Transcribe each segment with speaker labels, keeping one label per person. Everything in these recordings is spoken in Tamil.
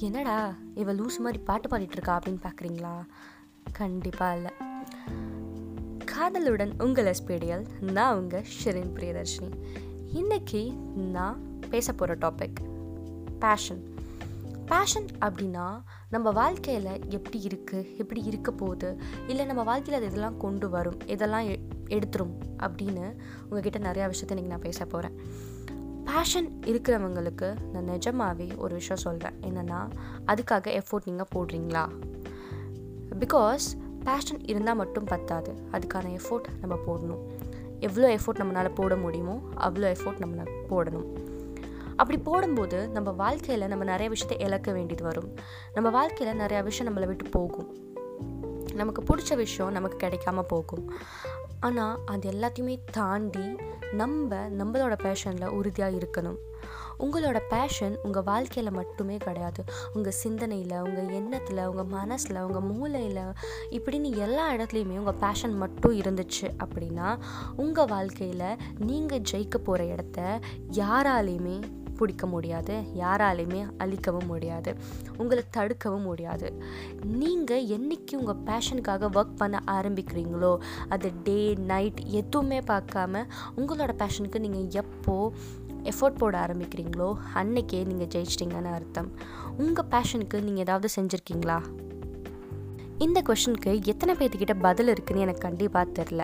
Speaker 1: என்னடா இவ லூஸ் மாதிரி பாட்டு பாடிட்டு இருக்கா அப்படின்னு பார்க்குறீங்களா கண்டிப்பாக இல்லை. காதலுடன் உங்கள் எஸ்பீடியல் நான் உங்கள் ஷிரின் பிரியதர்ஷினி. இன்னைக்கு நான் பேச போகிற டாபிக் பேஷன் பேஷன் அப்படின்னா நம்ம வாழ்க்கையில் எப்படி இருக்குது எப்படி இருக்க போகுது இல்லை நம்ம வாழ்க்கையில் அது இதெல்லாம் கொண்டு வரும் இதெல்லாம் எடுத்துரும் அப்படின்னு உங்ககிட்ட நிறையா விஷயத்த இன்றைக்கி நான் பேச போகிறேன் பேஷன் இருக்கிறவங்களுக்கு நான் நிஜமாவே ஒரு விஷயம் சொல்கிறேன் என்னென்னா அதுக்காக எஃபோர்ட் நீங்கள் போடுறீங்களா? பிகாஸ் பேஷன் இருந்தால் மட்டும் பத்தாது. அதுக்கான எஃபோர்ட் நம்ம போடணும். எவ்வளோ எஃபோர்ட் நம்மளால் போட முடியுமோ அவ்வளோ எஃபோர்ட் நம்ம போடணும். அப்படி போடும்போது நம்ம வாழ்க்கையில் நம்ம நிறைய விஷயத்தை இழக்க வேண்டியது வரும். நம்ம வாழ்க்கையில் நிறையா விஷயம் நம்மளை விட்டு போகும். நமக்கு பிடிச்ச விஷயம் நமக்கு கிடைக்காம போகும். ஆனால் அது எல்லாத்தையுமே தாண்டி நம்ம நம்மளோட பேஷனில் உறுதியாக இருக்கணும். உங்களோட பேஷன் உங்கள் வாழ்க்கையில் மட்டுமே கிடையாது. உங்கள் சிந்தனையில் உங்கள் எண்ணத்தில் உங்கள் மனசில் உங்கள் மூளையில் இப்படின்னு எல்லா இடத்துலையுமே உங்கள் பேஷன் மட்டும் இருந்துச்சு அப்படின்னா உங்கள் வாழ்க்கையில் நீங்கள் ஜெயிக்க போகிற இடத்த யாராலையுமே பிடிக்க முடியாது யாராலையுமே அழிக்கவும் முடியாது உங்களை தடுக்கவும் முடியாது. நீங்கள் என்றைக்கு உங்கள் பேஷனுக்காக ஒர்க் பண்ண ஆரம்பிக்கிறீங்களோ அது டே நைட் எதுவுமே பார்க்காம உங்களோட பேஷனுக்கு நீங்கள் எப்போ எஃபோர்ட் போட ஆரம்பிக்கிறீங்களோ அன்னைக்கே நீங்கள் ஜெயிச்சிட்டிங்கன்னு அர்த்தம். உங்கள் பேஷனுக்கு நீங்கள் ஏதாவது செஞ்சுருக்கீங்களா? இந்த கொஷனுக்கு எத்தனை பேர்த்துக்கிட்ட பதில் இருக்குன்னு எனக்கு கண்டிப்பாக தெரில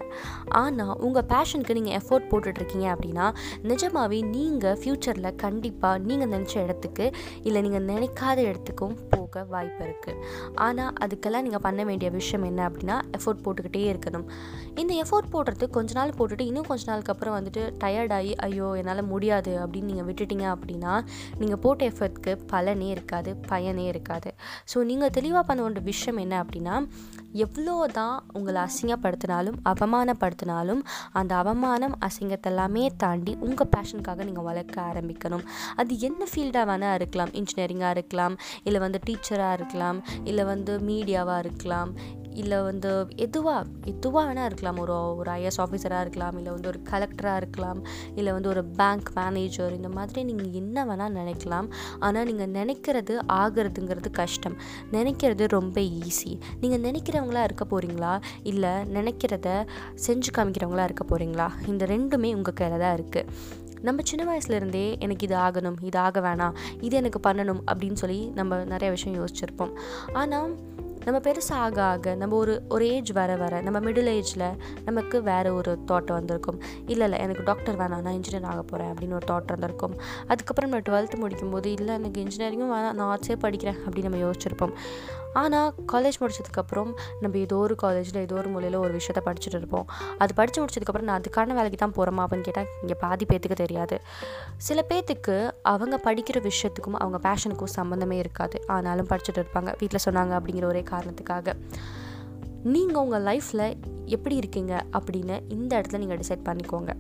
Speaker 1: ஆனால் உங்கள் பேஷனுக்கு நீங்கள் எஃபோர்ட் போட்டுட்ருக்கீங்க அப்படின்னா நிஜமாகவே நீங்கள் ஃப்யூச்சரில் கண்டிப்பாக நீங்கள் நினச்ச இடத்துக்கு இல்லை நீங்கள் நினைக்காத இடத்துக்கும் போக வாய்ப்பு இருக்குது ஆனால் அதுக்கெல்லாம் நீங்கள் பண்ண வேண்டிய விஷயம் என்ன அப்படின்னா எஃபோர்ட் போட்டுக்கிட்டே இருக்கணும். இந்த எஃபோர்ட் போடுறது கொஞ்ச நாள் போட்டுட்டு இன்னும் கொஞ்ச நாளுக்கு அப்புறம் வந்துட்டு டயர்டாகி ஐயோ என்னால் முடியாது அப்படின்னு நீங்கள் விட்டுட்டீங்க அப்படின்னா நீங்கள் போட்ட எஃபர்ட்க்கு பலனே இருக்காது பயனே இருக்காது. ஸோ நீங்கள் தெளிவாக பண்ண வேண்டிய விஷயம் என்ன அப்படின்னா எவ்வளோ தான் உங்களை அசிங்கப்படுத்தினாலும் அவமானப்படுத்தினாலும் அந்த அவமானம் அசிங்கத்தை எல்லாமே தாண்டி உங்கள் பேஷனுக்காக நீங்கள் வளர்க்க ஆரம்பிக்கணும். அது என்ன ஃபீல்டாக வேணால் இருக்கலாம். இன்ஜினியரிங்காக இருக்கலாம். இல்லை வந்து டீச்சராக இருக்கலாம். இல்லை வந்து மீடியாவாக இருக்கலாம். இல்லை வந்து எதுவாக எதுவாக வேணால் இருக்கலாம். ஒரு ஒரு ஐஎஸ் ஆஃபீஸராக இருக்கலாம் இல்லை வந்து ஒரு கலெக்டராக இருக்கலாம் இல்லை வந்து ஒரு பேங்க் மேனேஜர் இந்த மாதிரி நீங்கள் என்ன வேணால் நினைக்கலாம். ஆனால் நீங்கள் நினைக்கிறது ஆகிறதுங்கிறது கஷ்டம். நினைக்கிறது ரொம்ப ஈஸி நீங்கள் நினைக்கிறவங்களா இருக்க போகிறீங்களா இல்லை நினைக்கிறத செஞ்சு காமிக்கிறவங்களா இருக்க போகிறீங்களா இந்த ரெண்டுமே உங்கள் கையில் தான் இருக்குது நம்ம சின்ன வயசுலேருந்தே எனக்கு இது ஆகணும் இது ஆக வேணாம் இது எனக்கு பண்ணணும் அப்படின்னு சொல்லி நம்ம நிறைய விஷயம் யோசிச்சிருப்போம். ஆனால் நம்ம பெருசாக ஆக ஆக நம்ம ஒரு ஒரு ஏஜ் வர வர நம்ம மிடில் ஏஜில் நமக்கு வேறு ஒரு தாட் வந்திருக்கும். இல்லை இல்லை எனக்கு டாக்டர் வேணாம் நான் இன்ஜினியர் ஆக போகிறேன் அப்படின்னு ஒரு தாட் வந்திருக்கும். அதுக்கப்புறம் நம்ம டுவெல்த்து முடிக்கும்போது இல்லை எனக்கு இன்ஜினியரிங்கும் வேணாம் நான் ஆர்ட்ஸே படிக்கிறேன் அப்படின்னு நம்ம யோசிச்சிருப்போம். ஆனால் காலேஜ் முடிச்சதுக்கப்புறம் நம்ம ஏதோ ஒரு காலேஜில் ஏதோ ஒரு மூலையில் ஒரு விஷயத்த படிச்சுட்டு இருப்போம். அது படித்து முடிச்சதுக்கப்புறம் நான் அதுக்கான வேலைக்கு தான் போகிறோமா அப்படின்னு கேட்டால் இங்கே பாதி பேத்துக்கு தெரியாது. சில பேத்துக்கு அவங்க படிக்கிற விஷயத்துக்கும் அவங்க பேஷனுக்கும் சம்மந்தமே இருக்காது. ஆனாலும் படிச்சுட்டு இருப்பாங்க. வீட்டில் சொன்னாங்க அப்படிங்கிற ஒரே காரணத்துக்காக. நீங்கள் உங்கள் லைஃப்பில் எப்படி இருக்கீங்க அப்படின்னு இந்த இடத்துல நீங்கள் டிசைட் பண்ணிக்கோங்க.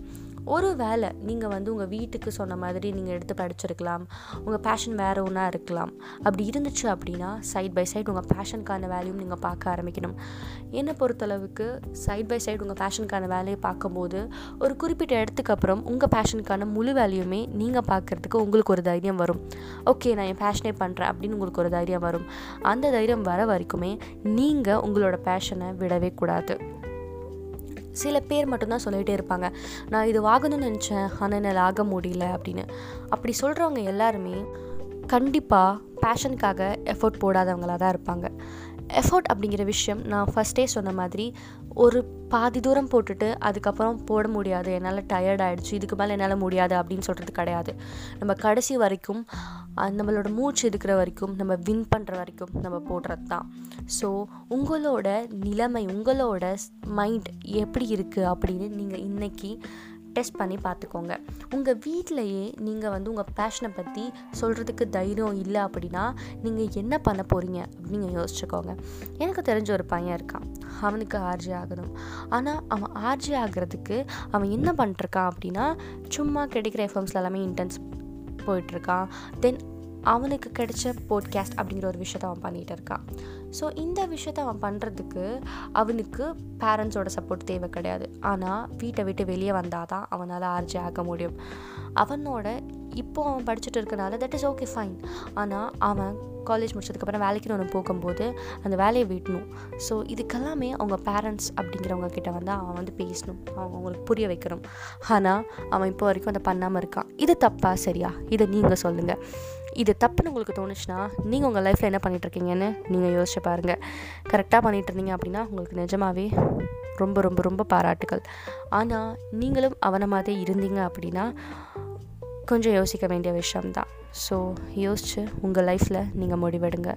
Speaker 1: ஒரு வேலை நீங்கள் வந்து உங்கள் வீட்டுக்கு சொன்ன மாதிரி நீங்கள் எடுத்து படிச்சிருக்கலாம். உங்கள் பேஷன் வேறு ஒன்றா இருக்கலாம். அப்படி இருந்துச்சு அப்படின்னா சைட் பை சைடு உங்கள் பேஷனுக்கான வேலையும் நீங்கள் பார்க்க ஆரம்பிக்கணும். என்னை பொறுத்தளவுக்கு சைட் பை சைடு உங்கள் பேஷனுக்கான வேலையை பார்க்கும்போது ஒரு குறிப்பிட்ட இடத்துக்கு அப்புறம் உங்கள் பேஷனுக்கான முழு வேலையுமே நீங்கள் பார்க்குறதுக்கு உங்களுக்கு ஒரு தைரியம் வரும். ஓகே நான் என் பேஷனே பண்ணுறேன் அப்படின்னு உங்களுக்கு ஒரு தைரியம் வரும். அந்த தைரியம் வர வரைக்குமே நீங்கள் உங்களோட பேஷனை விடவே கூடாது. சில பேர் மட்டும்தான் சொல்லிகிட்டே இருப்பாங்க நான் இது வாங்கணும்னு நினச்சேன் ஆனால் என்னால் ஆக முடியல அப்படின்னு. அப்படி சொல்கிறவங்க எல்லாருமே கண்டிப்பாக பேஷனுக்காக எஃபோர்ட் போடாதவங்களாக தான் இருப்பாங்க. எஃபோர்ட் அப்படிங்கிற விஷயம் நான் ஃபஸ்ட்டே சொன்ன மாதிரி ஒரு பாதி தூரம் போட்டுட்டு அதுக்கப்புறம் போட முடியாது. என்னால் டயர்ட் ஆகிடுச்சு இதுக்கு மேலே என்னால் முடியாது அப்படின்னு சொல்கிறது கிடையாது. நம்ம கடைசி வரைக்கும் நம்மளோட மூச்சு இருக்கிற வரைக்கும் நம்ம வின் பண்ணுற வரைக்கும் நம்ம போடுறது தான் ஸோ உங்களோட நிலைமை உங்களோட மைண்ட் எப்படி இருக்குது அப்படின்னு நீங்கள் இன்றைக்கி டெஸ்ட் பண்ணி பார்த்துக்கோங்க. உங்கள் வீட்டிலையே நீங்கள் வந்து உங்கள் பேஷனை பற்றி சொல்கிறதுக்கு தைரியம் இல்லை அப்படின்னா நீங்கள் என்ன பண்ண போகிறீங்க அப்படின்னு யோசிச்சுக்கோங்க. எனக்கு தெரிஞ்ச ஒரு பையன் இருக்கான். அவனுக்கு ஆர்ஜி ஆகணும். ஆனால் அவன் ஆர்ஜி ஆகிறதுக்கு அவன் என்ன பண்ணிட்டுருக்கான் அப்படின்னா சும்மா கிடைக்கிற எஃப்எம்ஸில் எல்லாமே இன்டென்ஸ் போயிட்டுருக்கான் தென் அவனுக்கு கிடைச்ச போட்காஸ்ட் அப்படிங்கிற ஒரு விஷயத்த அவன் பண்ணிகிட்டு இருக்கான். ஸோ இந்த விஷயத்த அவன் பண்ணுறதுக்கு அவனுக்கு பேரண்ட்ஸோட சப்போர்ட் தேவை கிடையாது. ஆனால் வீட்டை விட்டு வெளியே வந்தால் தான் அவனால் ஆர்ஜி ஆக முடியும். அவனோட இப்போ அவன் படிச்சுட்டு இருக்கனால தட் இஸ் ஓகே ஃபைன் ஆனால் அவன் காலேஜ் முடிச்சதுக்கப்புறம் வேலைக்குன்னு ஒன்று போகும்போது அந்த வேலையை விடணும். ஸோ இதுக்கெல்லாமே அவங்க பேரண்ட்ஸ் அப்படிங்கிறவங்க கிட்ட வந்து அவன் வந்து பேசணும். அவங்க அவங்களுக்கு புரிய வைக்கணும். ஆனால் அவன் இப்போ வரைக்கும் அதை பண்ணாமல் இருக்கான். இது தப்பா? சரியா? இதை நீங்கள் சொல்லுங்கள் இது தப்புன்னு உங்களுக்கு தோணுச்சுன்னா நீங்கள் உங்கள் லைஃப்பில் என்ன பண்ணிகிட்ருக்கீங்கன்னு நீங்கள் யோசிச்சு பாருங்கள் கரெக்டாக பண்ணிகிட்டு இருந்தீங்க அப்படின்னா உங்களுக்கு நிஜமாகவே ரொம்ப ரொம்ப ரொம்ப பாராட்டுகள் ஆனால் நீங்களும் அவனை மாதிரி இருந்தீங்க அப்படின்னா கொஞ்சம் யோசிக்க வேண்டிய விஷயம்தான். ஸோ யோசித்து உங்கள் லைஃப்பில் நீங்கள் முடிவெடுங்க.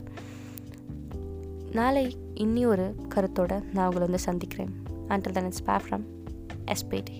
Speaker 1: நாளை இன்னி ஒரு கருத்தோடு நான் உங்களை வந்து சந்திக்கிறேன். Until then it's pay from SBT